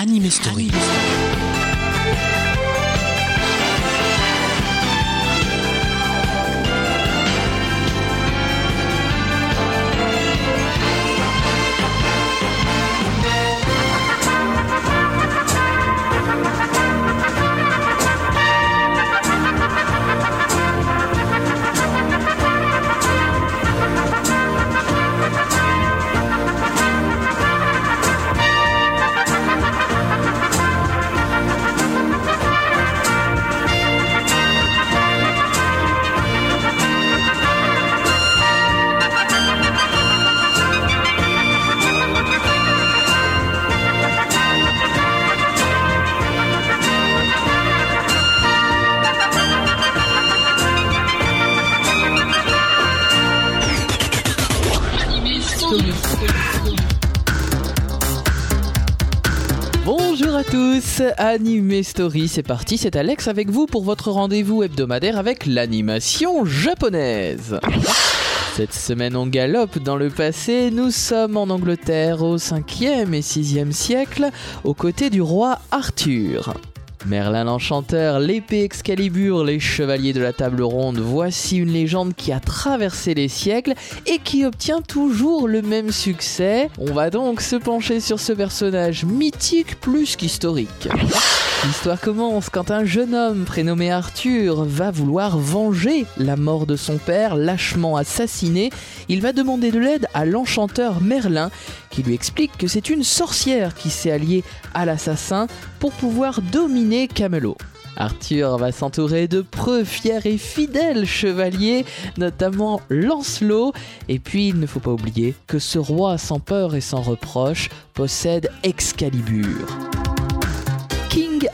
Anime Story. Anime Story, c'est parti, c'est Alex avec vous pour votre rendez-vous hebdomadaire avec l'animation japonaise. Cette semaine on galope dans le passé, nous sommes en Angleterre au 5e et 6e siècle, aux côtés du roi Arthur. Merlin l'Enchanteur, l'épée Excalibur, les chevaliers de la table ronde, voici une légende qui a traversé les siècles et qui obtient toujours le même succès. On va donc se pencher sur ce personnage mythique plus qu'historique. L'histoire commence quand un jeune homme prénommé Arthur va vouloir venger la mort de son père lâchement assassiné. Il va demander de l'aide à l'enchanteur Merlin qui lui explique que c'est une sorcière qui s'est alliée à l'assassin pour pouvoir dominer Camelot. Arthur va s'entourer de preux, fiers et fidèles chevaliers, notamment Lancelot. Et puis, il ne faut pas oublier que ce roi sans peur et sans reproche possède Excalibur.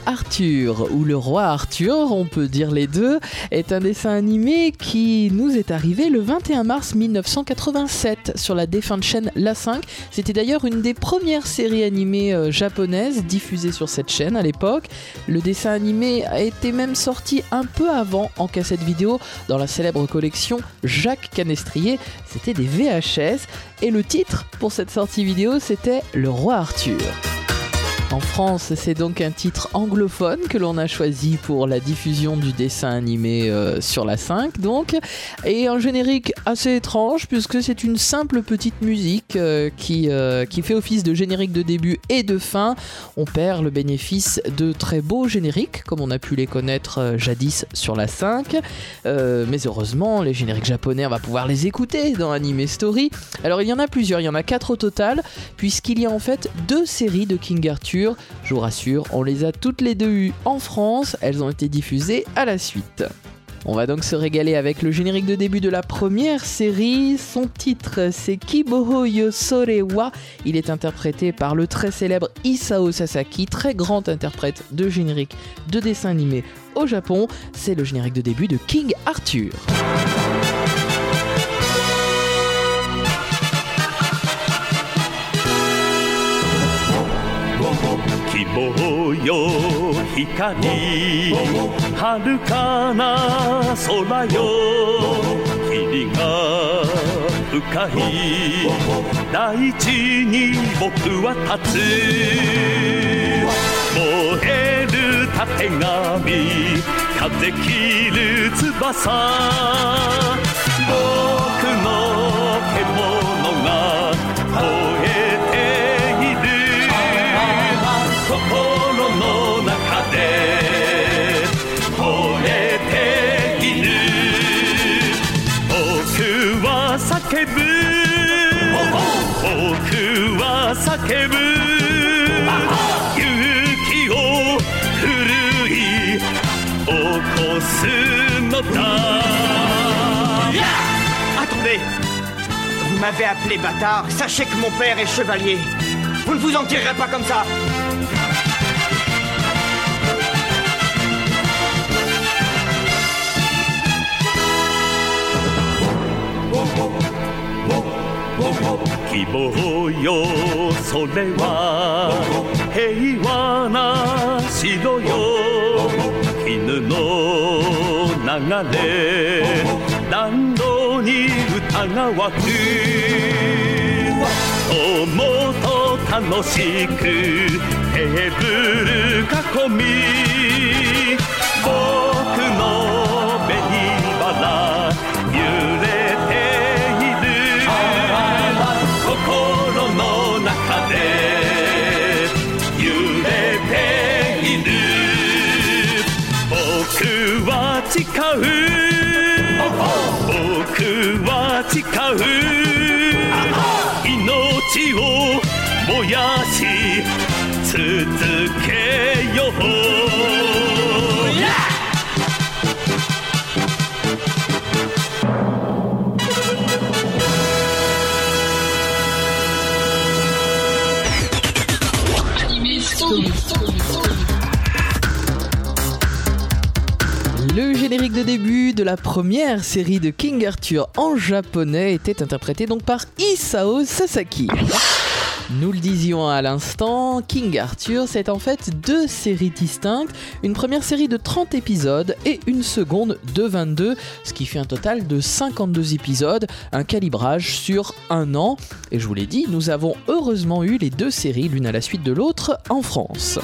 Arthur, ou le roi Arthur, on peut dire les deux, est un dessin animé qui nous est arrivé le 21 mars 1987 sur la défunte chaîne La 5. C'était d'ailleurs une des premières séries animées euh, japonaises diffusées sur cette chaîne à l'époque. Le dessin animé a été même sorti un peu avant en cassette vidéo dans la célèbre collection Jacques Canestrier. C'était des VHS et le titre pour cette sortie vidéo c'était Le roi Arthur. En France, c'est donc un titre anglophone que l'on a choisi pour la diffusion du dessin animé euh, sur la 5, donc, et un générique assez étrange puisque c'est une simple petite musique euh, qui, euh, qui fait office de générique de début et de fin. On perd le bénéfice de très beaux génériques, comme on a pu les connaître jadis sur la 5, Euh, mais heureusement, les génériques japonais, on va pouvoir les écouter dans Anime Story. Alors il y en a plusieurs, il y en a quatre au total, puisqu'il y a en fait deux séries de King Arthur. Je vous rassure, on les a toutes les deux eues en France, elles ont été diffusées à la suite. On va donc se régaler avec le générique de début de la première série. Son titre, c'est Kiboho Yosore wa. Il est interprété par le très célèbre Isao Sasaki, très grand interprète de générique de dessin animé au Japon. C'est le générique de début de King Arthur. 希望よ光遥かな空よ霧が深い。大地に僕は立つ。燃えるたてがみ風切る翼。は叫ぶ勇気を奮い起こすのだ Attendez Vous m'avez appelé bâtard, sachez que mon père est chevalier. Vous ne vous en tirerez pas comme ça「 希望よそれは平和な城よ」「絹の流れ。暖炉に歌が湧く」「友と楽しくテーブル囲み。誓う。僕は誓う。命を燃やし続けよう。La première série de King Arthur en japonais était interprété donc par Isao Sasaki. Nous le disions à l'instant, King Arthur, c'est en fait deux séries distinctes, une première série de 30 épisodes et une seconde de 22, ce qui fait un total de 52 épisodes, un calibrage sur un an. Et je vous l'ai dit, nous avons heureusement eu les deux séries l'une à la suite de l'autre en France.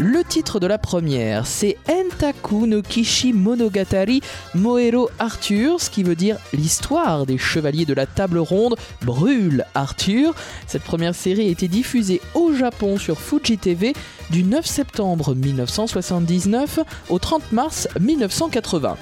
Le titre de la première, c'est Entaku no Kishi Monogatari Moero Arthur, ce qui veut dire l'histoire des chevaliers de la table ronde brûle Arthur. Cette première série a été diffusée au Japon sur Fuji TV du 9 septembre 1979 au 30 mars 1980.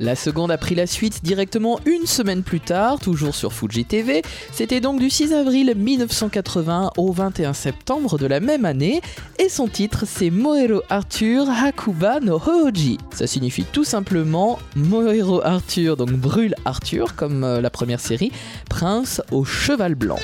La seconde a pris la suite directement une semaine plus tard, toujours sur Fuji TV. C'était donc du 6 avril 1980 au 21 septembre de la même année. Et son titre, c'est Moero Arthur Hakuba no Hoji. Ça signifie tout simplement Moero Arthur, donc brûle Arthur, comme euh, la première série, prince au cheval blanc.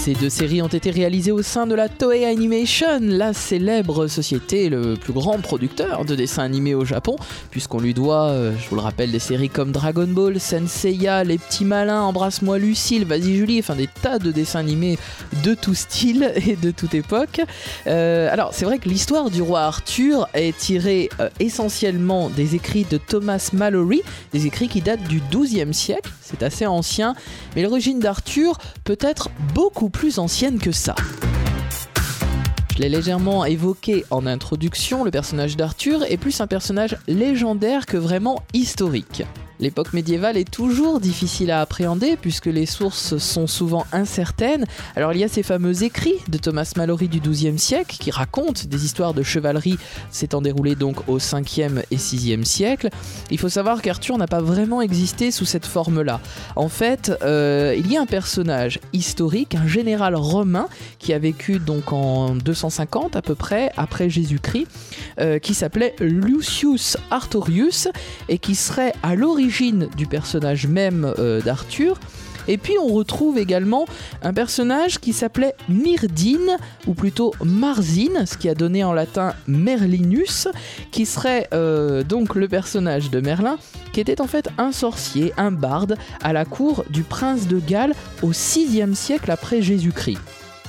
Ces deux séries ont été réalisées au sein de la Toei Animation, la célèbre société, le plus grand producteur de dessins animés au Japon, puisqu'on lui doit, euh, je vous le rappelle, des séries comme Dragon Ball, Senseiya, Les Petits Malins, Embrasse-moi Lucille, Vas-y Julie, enfin des tas de dessins animés de tout style et de toute époque. Euh, alors c'est vrai que l'histoire du roi Arthur est tirée euh, essentiellement des écrits de Thomas Mallory, des écrits qui datent du XIIe siècle, c'est assez ancien, mais l'origine d'Arthur peut être beaucoup plus ancienne que ça. Je l'ai légèrement évoqué en introduction, le personnage d'Arthur est plus un personnage légendaire que vraiment historique. L'époque médiévale est toujours difficile à appréhender puisque les sources sont souvent incertaines. Alors il y a ces fameux écrits de Thomas Mallory du XIIe siècle qui racontent des histoires de chevalerie s'étant déroulées donc au 5e et 6e siècle. Il faut savoir qu'Arthur n'a pas vraiment existé sous cette forme-là. En fait, euh, il y a un personnage historique, un général romain qui a vécu donc en 250 à peu près après Jésus-Christ, euh, qui s'appelait Lucius Artorius et qui serait à l'origine du personnage même euh, d'Arthur. Et puis on retrouve également un personnage qui s'appelait Myrdine, ou plutôt Marzine, ce qui a donné en latin Merlinus, qui serait euh, donc le personnage de Merlin, qui était en fait un sorcier, un barde, à la cour du prince de Galles au 6e siècle après Jésus-Christ.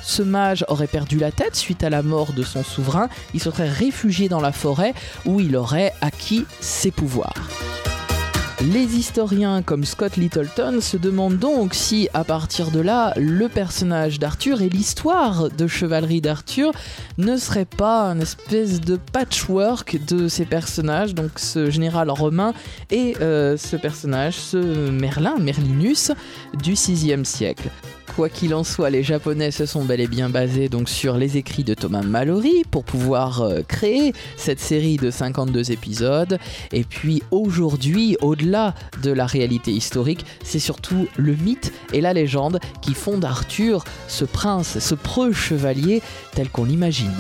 Ce mage aurait perdu la tête suite à la mort de son souverain, il se serait réfugié dans la forêt où il aurait acquis ses pouvoirs. Les historiens comme Scott Littleton se demandent donc si, à partir de là, le personnage d'Arthur et l'histoire de chevalerie d'Arthur ne serait pas un espèce de patchwork de ces personnages, donc ce général romain et euh, ce personnage, ce Merlin, Merlinus, du 6e siècle. Quoi qu'il en soit, les Japonais se sont bel et bien basés donc sur les écrits de Thomas Mallory pour pouvoir euh, créer cette série de 52 épisodes. Et puis aujourd'hui, au-delà de la réalité historique, c'est surtout le mythe et la légende qui font d'Arthur ce prince, ce preux chevalier tel qu'on l'imagine.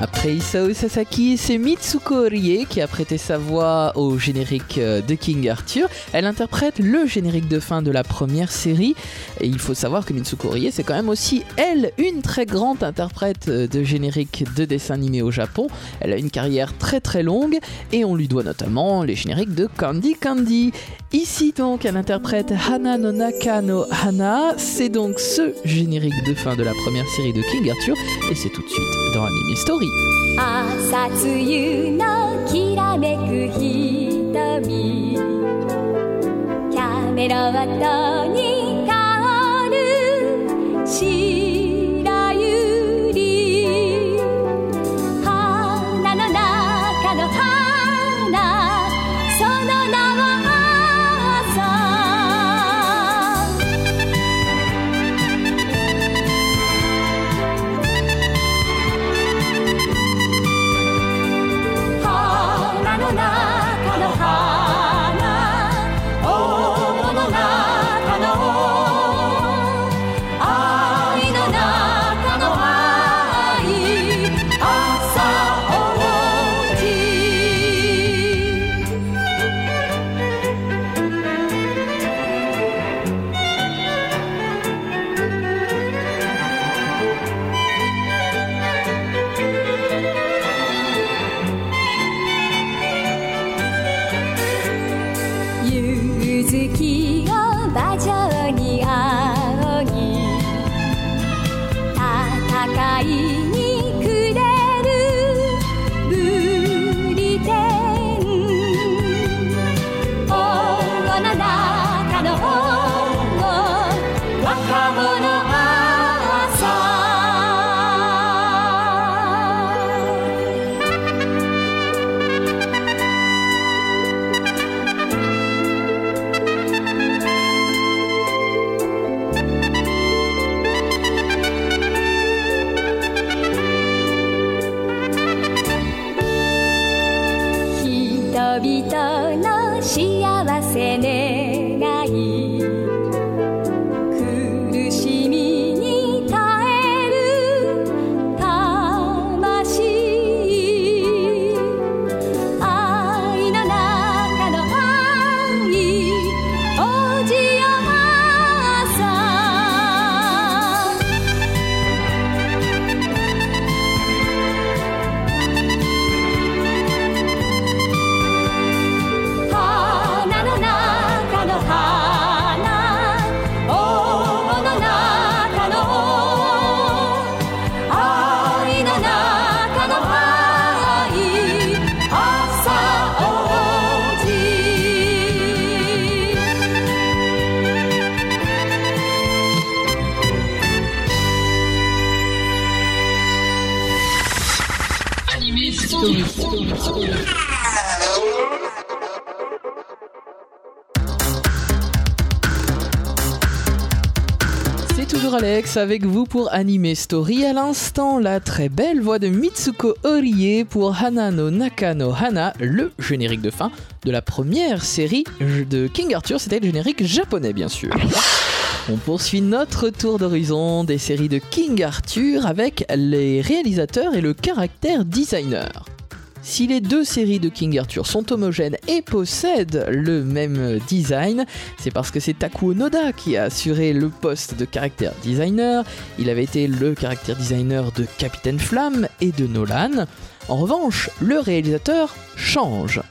Après Isao Sasaki, c'est Mitsuko Rie qui a prêté sa voix au générique euh, de King Arthur. Elle interprète le générique de fin de la première série. Et il faut savoir que Mitsuko Rie, c'est quand même aussi, elle, une très grande interprète euh, de générique de dessin animé au Japon. Elle a une carrière très très longue et on lui doit notamment les génériques de Candy Candy. Ici donc, elle interprète Hana no Naka no Hana. C'est donc ce générique de fin de la première série de King Arthur et c'est tout de suite dans Anime Story. 朝露のきらめく瞳。キャメロットに香る？C'est toujours Alex avec vous pour Anime Story. À l'instant, la très belle voix de Mitsuko Orie pour Hanano Nakano Hana, le générique de fin de la première série de King Arthur. C'était le générique japonais, bien sûr. On poursuit notre tour d'horizon des séries de King Arthur avec les réalisateurs et le caractère designer. Si les deux séries de King Arthur sont homogènes et possèdent le même design, c'est parce que c'est Takuo Noda qui a assuré le poste de caractère designer. Il avait été le caractère designer de Capitaine Flamme et de Nolan. En revanche, le réalisateur change.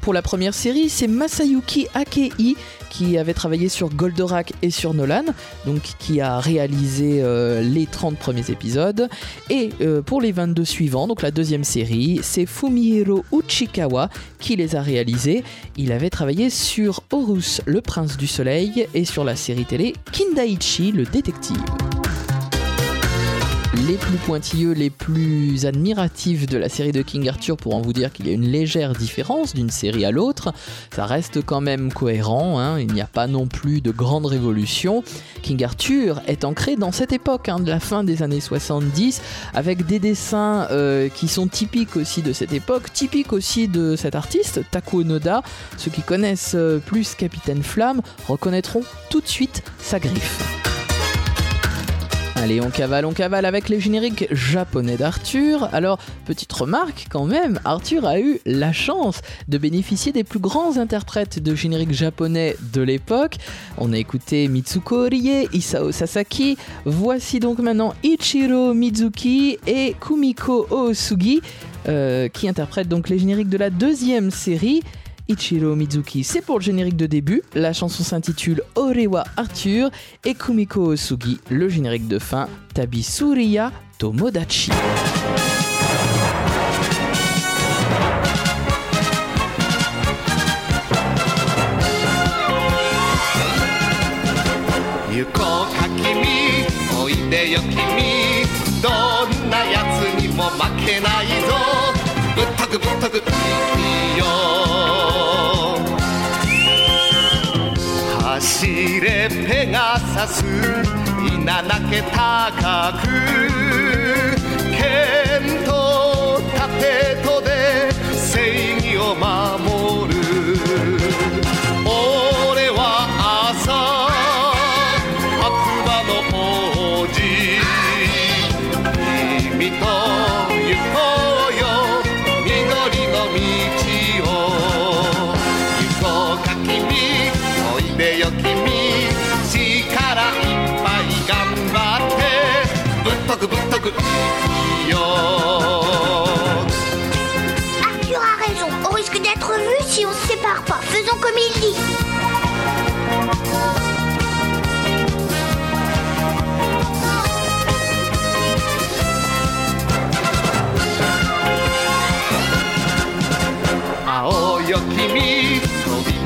Pour la première série, c'est Masayuki Akei qui avait travaillé sur Goldorak et sur Nolan, donc qui a réalisé euh, les 30 premiers épisodes. Et euh, pour les 22 suivants, donc la deuxième série, c'est Fumihiro Uchikawa qui les a réalisés. Il avait travaillé sur Horus, le prince du soleil, et sur la série télé Kindaichi, le détective. Les plus pointilleux, les plus admiratifs de la série de King Arthur pourront vous dire qu'il y a une légère différence d'une série à l'autre. Ça reste quand même cohérent, hein, il n'y a pas non plus de grande révolution. King Arthur est ancré dans cette époque hein, de la fin des années 70 avec des dessins euh, qui sont typiques aussi de cette époque, typiques aussi de cet artiste, Takuo Noda. Ceux qui connaissent euh, plus Capitaine Flamme reconnaîtront tout de suite sa griffe. Allez, on cavale, on cavale avec les génériques japonais d'Arthur. Alors, petite remarque quand même, Arthur a eu la chance de bénéficier des plus grands interprètes de génériques japonais de l'époque. On a écouté Mitsuko Orie, Isao Sasaki. Voici donc maintenant Ichiro Mizuki et Kumiko Osugi euh, qui interprètent donc les génériques de la deuxième série. Ichiro Mizuki, c'est pour le générique de début. La chanson s'intitule Orewa Arthur et Kumiko Osugi, le générique de fin Tabi Suriya Tomodachi. 行こうか君おいでよ君どんなやつにも負けないぞぶっとくぶっとくいいよ 走れペガサス稲なけ高く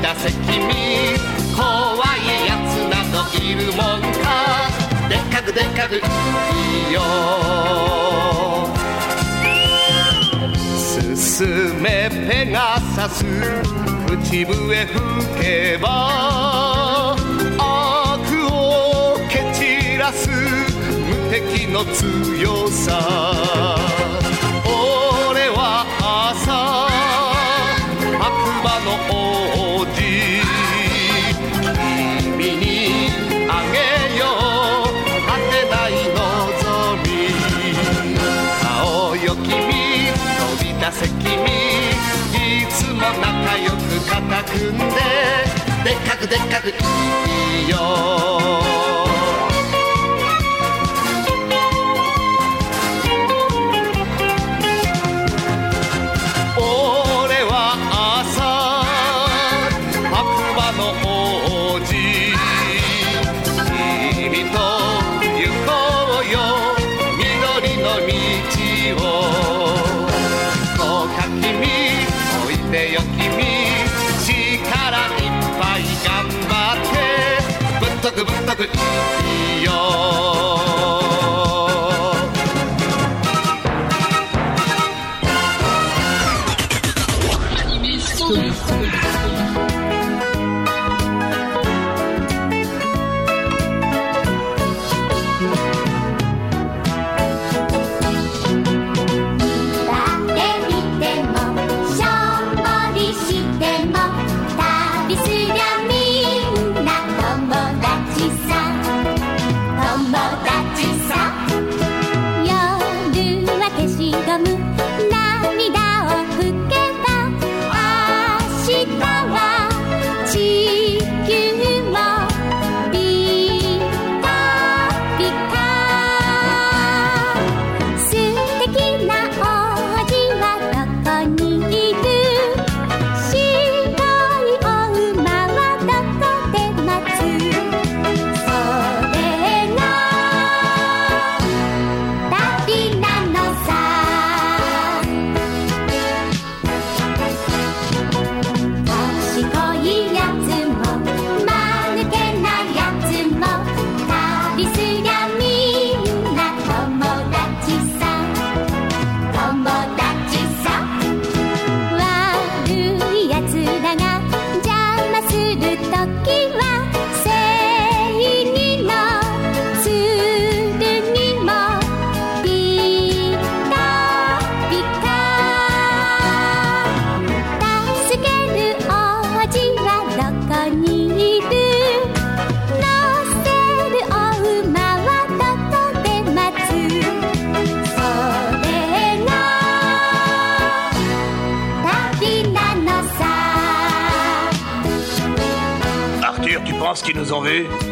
たせ君。怖いやつなどいるもんか。でっかくでっかくいいよ。すすめペガサス。口笛吹けば。悪を蹴散らす無敵の強さ。俺は朝。悪魔の王仲良く肩組んででっかくでっかくいいよ。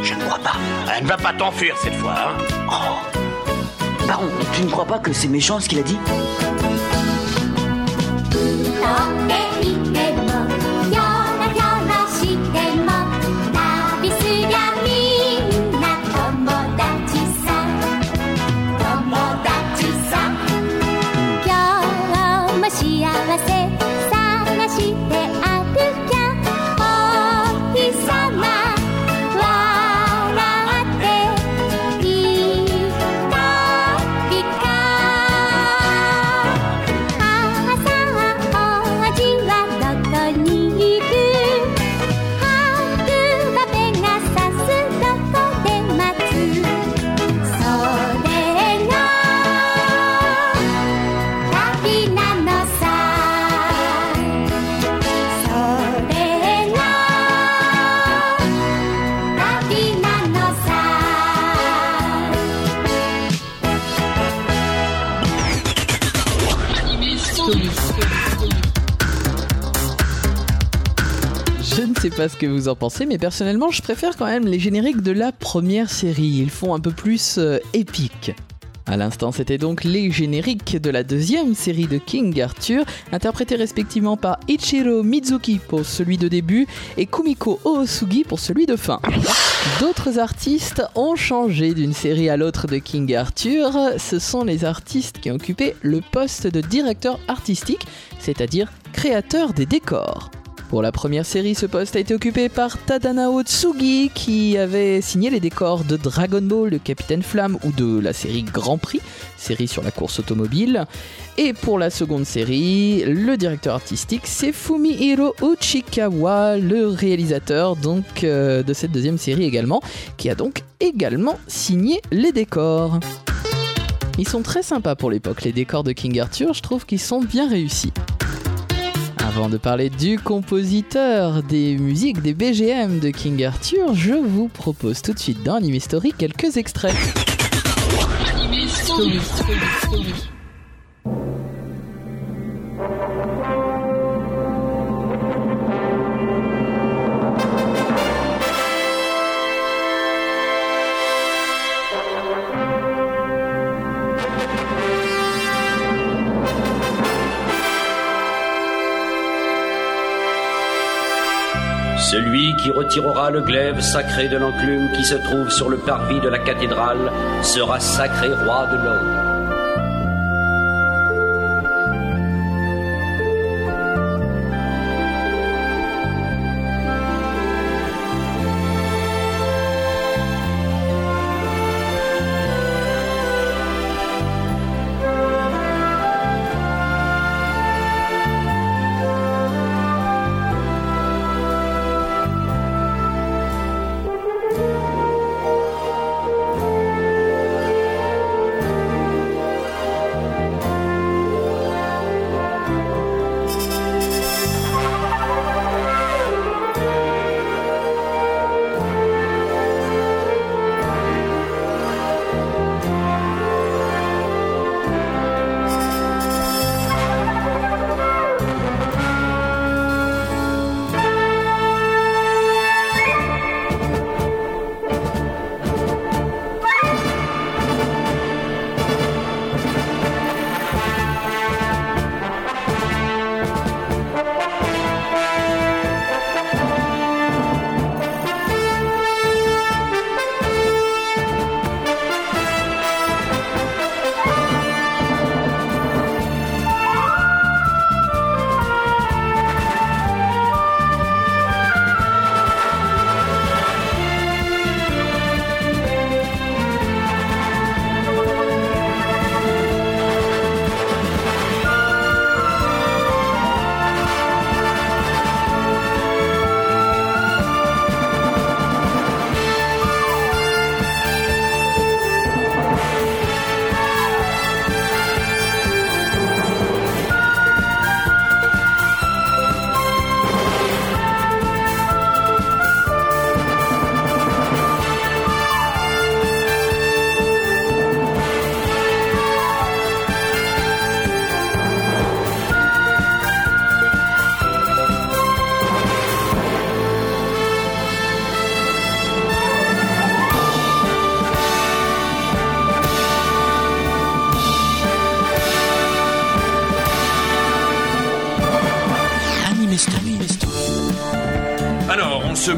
Je ne crois pas. Elle ne va pas t'enfuir cette fois, hein Oh. Baron, tu ne crois pas que c'est méchant ce qu'il a dit「と pas ce que vous en pensez, mais personnellement, je préfère quand même les génériques de la première série. Ils font un peu plus euh, épique. À l'instant, c'était donc les génériques de la deuxième série de King Arthur, interprétés respectivement par Ichiro Mizuki pour celui de début et Kumiko Oosugi pour celui de fin. D'autres artistes ont changé d'une série à l'autre de King Arthur. Ce sont les artistes qui ont occupé le poste de directeur artistique, c'est-à-dire créateur des décors. Pour la première série, ce poste a été occupé par Tadanao Tsugi qui avait signé les décors de Dragon Ball, de Capitaine Flamme ou de la série Grand Prix, série sur la course automobile. Et pour la seconde série, le directeur artistique c'est Fumihiro Uchikawa, le réalisateur donc euh, de cette deuxième série également, qui a donc également signé les décors. Ils sont très sympas pour l'époque, les décors de King Arthur, je trouve qu'ils sont bien réussis. Avant de parler du compositeur, des musiques, des BGM de King Arthur, je vous propose tout de suite dans Anime Story quelques extraits. Qui retirera le glaive sacré de l'enclume qui se trouve sur le parvis de la cathédrale sera sacré roi de l'ordre.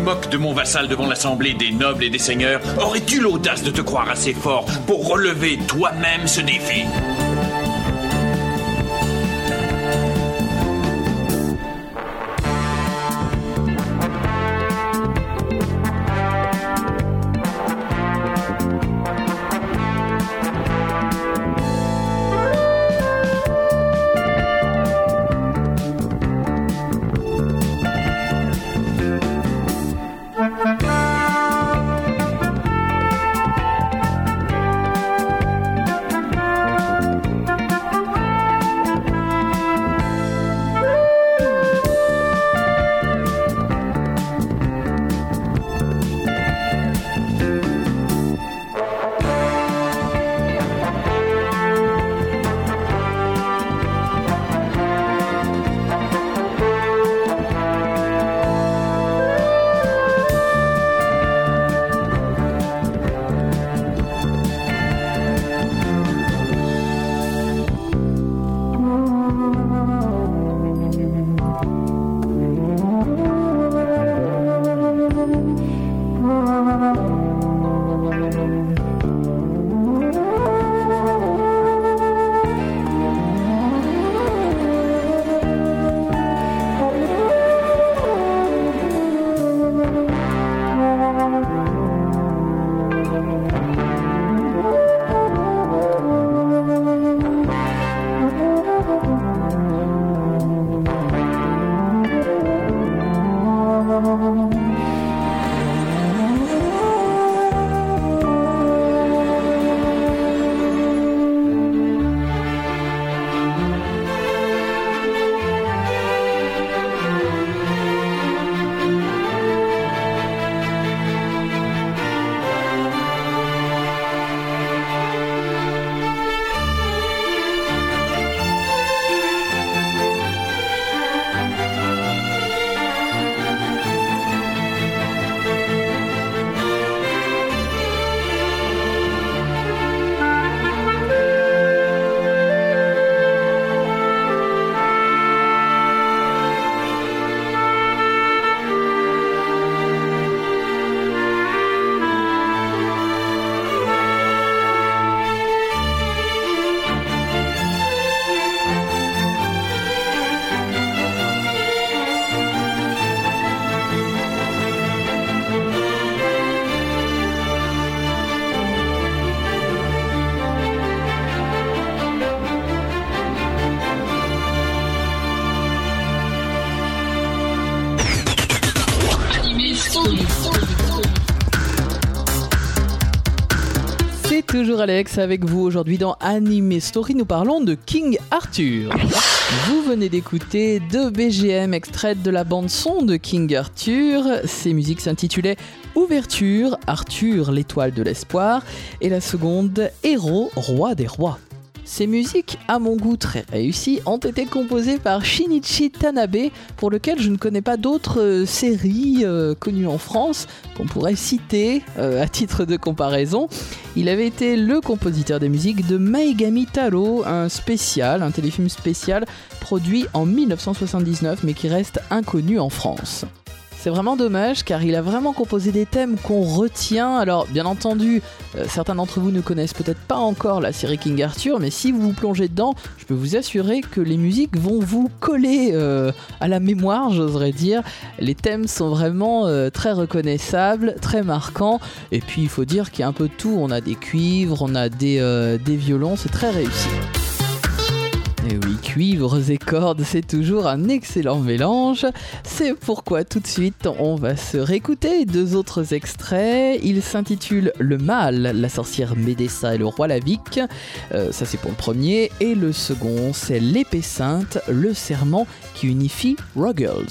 De mon vassal devant l'assemblée des nobles et des seigneurs. Aurais-tu l'audace de te croire assez fort pour relever toi-même ce défi? Oh. Alex avec vous aujourd'hui dans Anime Story. Nous parlons de King Arthur. Vous venez d'écouter deux BGM extraites de la bande son de King Arthur. Ces musiques s'intitulaient Ouverture, Arthur, l'étoile de l'espoir, et la seconde Héros, roi des rois. Ces musiques, à mon goût très réussies, ont été composées par Shinichi Tanabe, pour lequel je ne connais pas d'autres euh, séries euh, connues en France qu'on pourrait citer euh, à titre de comparaison. Il avait été le compositeur des musiques de Maegami Taro, un spécial, un téléfilm spécial produit en 1979 mais qui reste inconnu en France. C'est vraiment dommage car il a vraiment composé des thèmes qu'on retient. Alors bien entendu, euh, certains d'entre vous ne connaissent peut-être pas encore la série King Arthur, mais si vous vous plongez dedans, je peux vous assurer que les musiques vont vous coller euh, à la mémoire, j'oserais dire. Les thèmes sont vraiment euh, très reconnaissables, très marquants. Et puis il faut dire qu'il y a un peu de tout. On a des cuivres, on a des, des violons, c'est très réussi. Et oui, cuivres et cordes, c'est toujours un excellent mélange. C'est pourquoi tout de suite, on va se réécouter deux autres extraits. Il s'intitule Le Mal, la sorcière Médessa et le roi Lavic. Euh, ça, c'est pour le premier. Et le second, c'est L'épée sainte, le serment qui unifie Ruggles.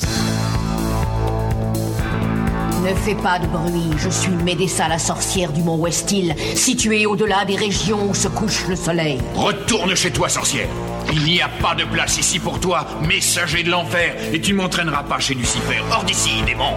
Ne fais pas de bruit, je suis Médessa la sorcière du mont Westil, située au-delà des régions où se couche le soleil. Retourne chez toi, sorcière. Il n'y a pas de place ici pour toi, messager de l'enfer, et tu ne m'entraîneras pas chez Lucifer. Hors d'ici, démon.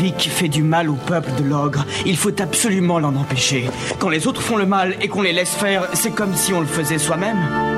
Fait du mal au peuple de l'ogre. Il faut absolument l'en empêcher. Quand les autres font le mal et qu'on les laisse faire, c'est comme si on le faisait soi-même.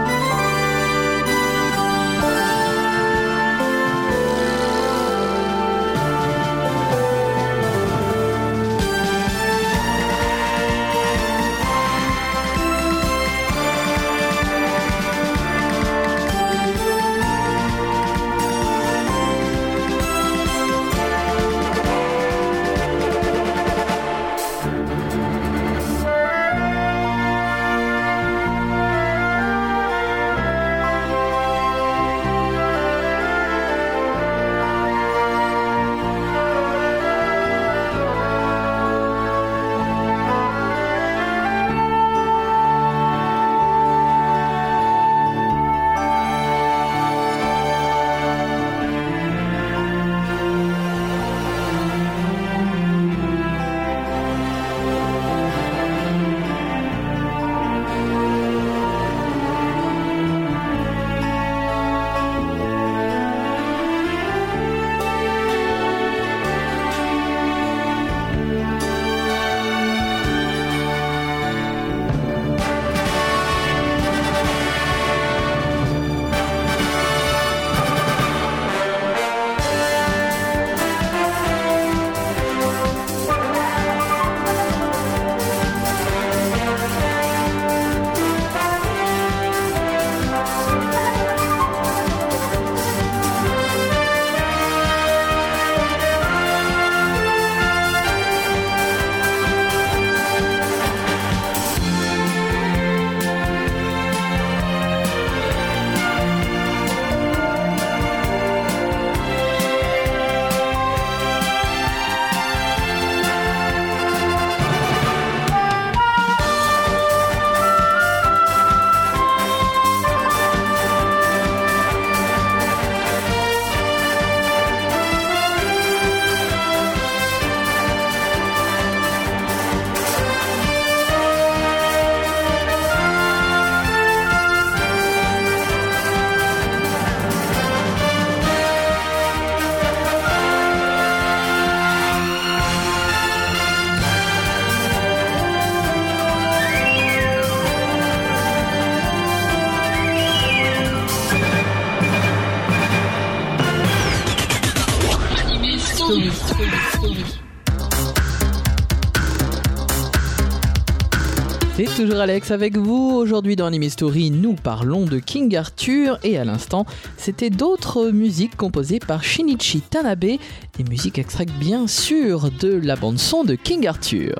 Alex avec vous. Aujourd'hui dans Anime Story, nous parlons de King Arthur et à l'instant, c'était d'autres musiques composées par Shinichi Tanabe, des musiques extraites bien sûr de la bande son de King Arthur.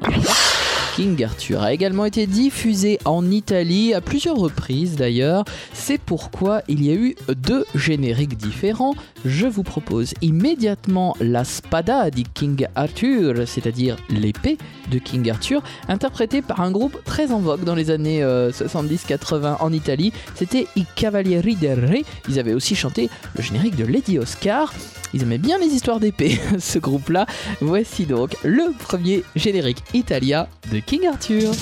King Arthur a également été diffusé en Italie à plusieurs reprises d'ailleurs. C'est pourquoi il y a eu deux génériques différents. Je vous propose immédiatement la Spada di King Arthur, c'est-à-dire l'épée de King Arthur, interprétée par un groupe très en vogue dans les années euh, 70-80 en Italie. C'était I Cavalieri del Re. Ils avaient aussi chanté le générique de Lady Oscar. Ils aimaient bien les histoires d'épée, ce groupe-là. Voici donc le premier générique italien de King Arthur.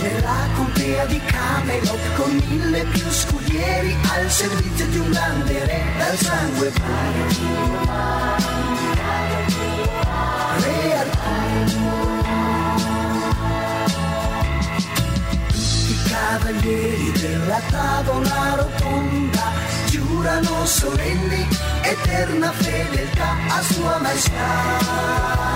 Nella contea di Camelot con mille più scudieri al servizio di un grande re dal sangue puro. Cavalieri della tavola rotonda giurano solenni eterna fedeltà a sua maestà.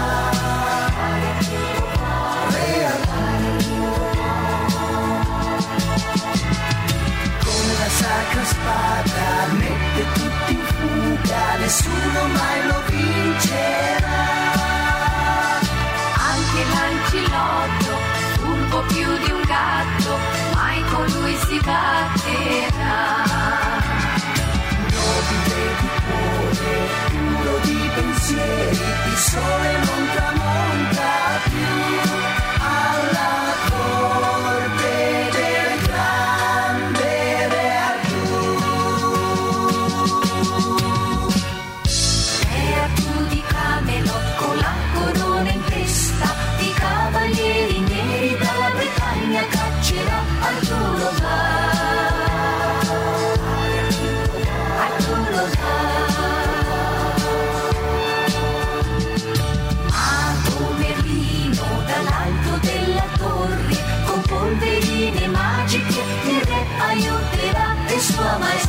Sacra spada mette tutti in fuga, nessuno mai lo vincerà. Anche l'ancilotto, furbo più di un gatto, mai con lui si batterà. Nobile di cuore, puro di pensieri, il sole non tramonta più my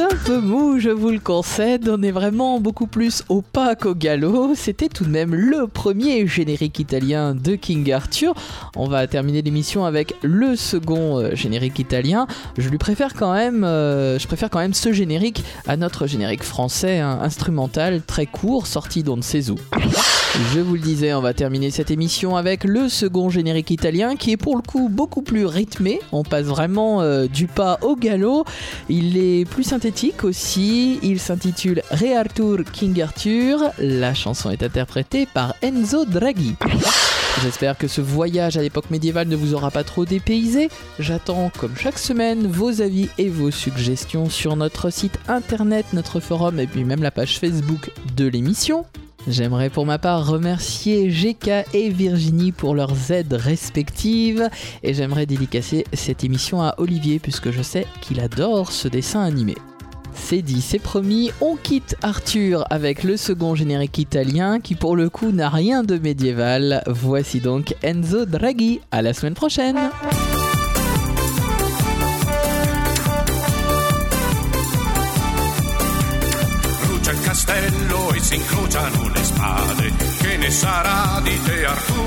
Un peu mou, je vous le concède. On est vraiment beaucoup plus au pas qu'au galop. C'était tout de même le premier générique italien de King Arthur. On va terminer l'émission avec le second euh, générique italien. Je lui préfère quand même, euh, je préfère quand même ce générique à notre générique français hein, instrumental très court, sorti d'on ne sait où. Je vous le disais, on va terminer cette émission avec le second générique italien qui est pour le coup beaucoup plus rythmé. On passe vraiment euh, du pas au galop. Il est plus synthétique aussi. Il s'intitule Re Arthur King Arthur. La chanson est interprétée par Enzo Draghi. J'espère que ce voyage à l'époque médiévale ne vous aura pas trop dépaysé. J'attends, comme chaque semaine, vos avis et vos suggestions sur notre site internet, notre forum et puis même la page Facebook de l'émission. J'aimerais pour ma part remercier GK et Virginie pour leurs aides respectives et j'aimerais dédicacer cette émission à Olivier puisque je sais qu'il adore ce dessin animé. C'est dit, c'est promis, on quitte Arthur avec le second générique italien qui pour le coup n'a rien de médiéval. Voici donc Enzo Draghi. À la semaine prochaine. Si incrociano le spade. Che ne sarà di te Artù?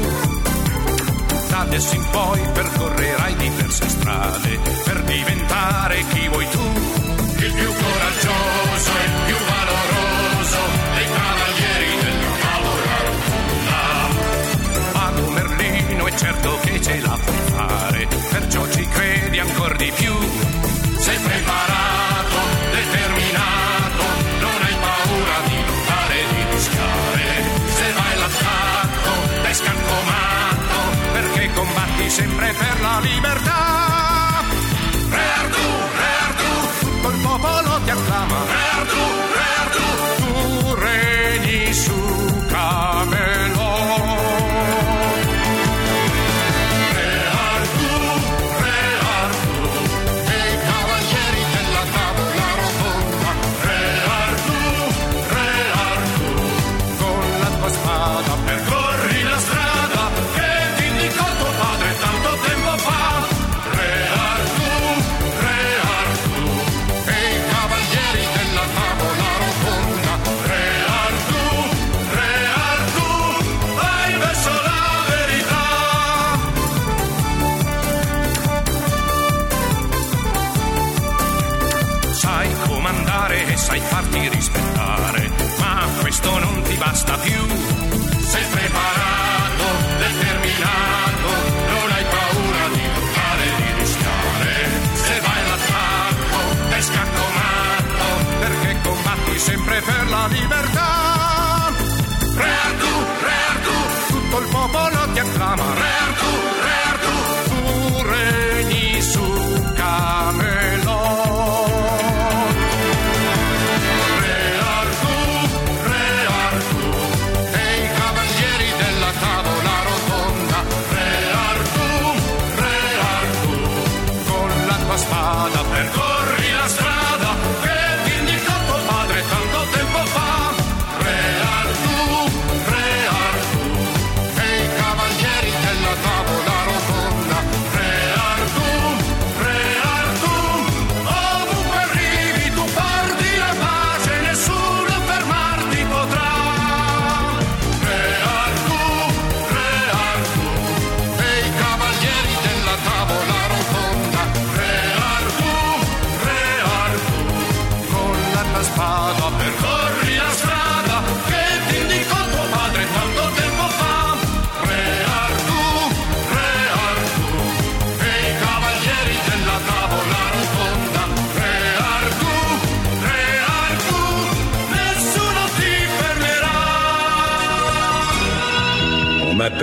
Da adesso in poi percorrerai diverse strade per diventare chi vuoi tu. Il più coraggioso e il più valoroso dei cavalieri rotonda. Ma tu Merlino è certo che ce la puoi fare, perciò ci credi ancora di più. Sei preparato, sempre per la libertà. Re Artù, Re Artù, il popolo ti acclama.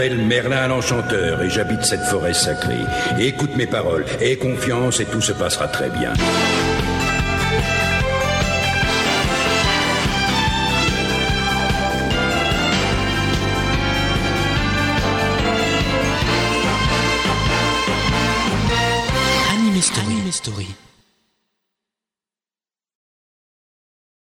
M'appelle Merlin l'Enchanteur et j'habite cette forêt sacrée. Écoute mes paroles, aie confiance et tout se passera très bien.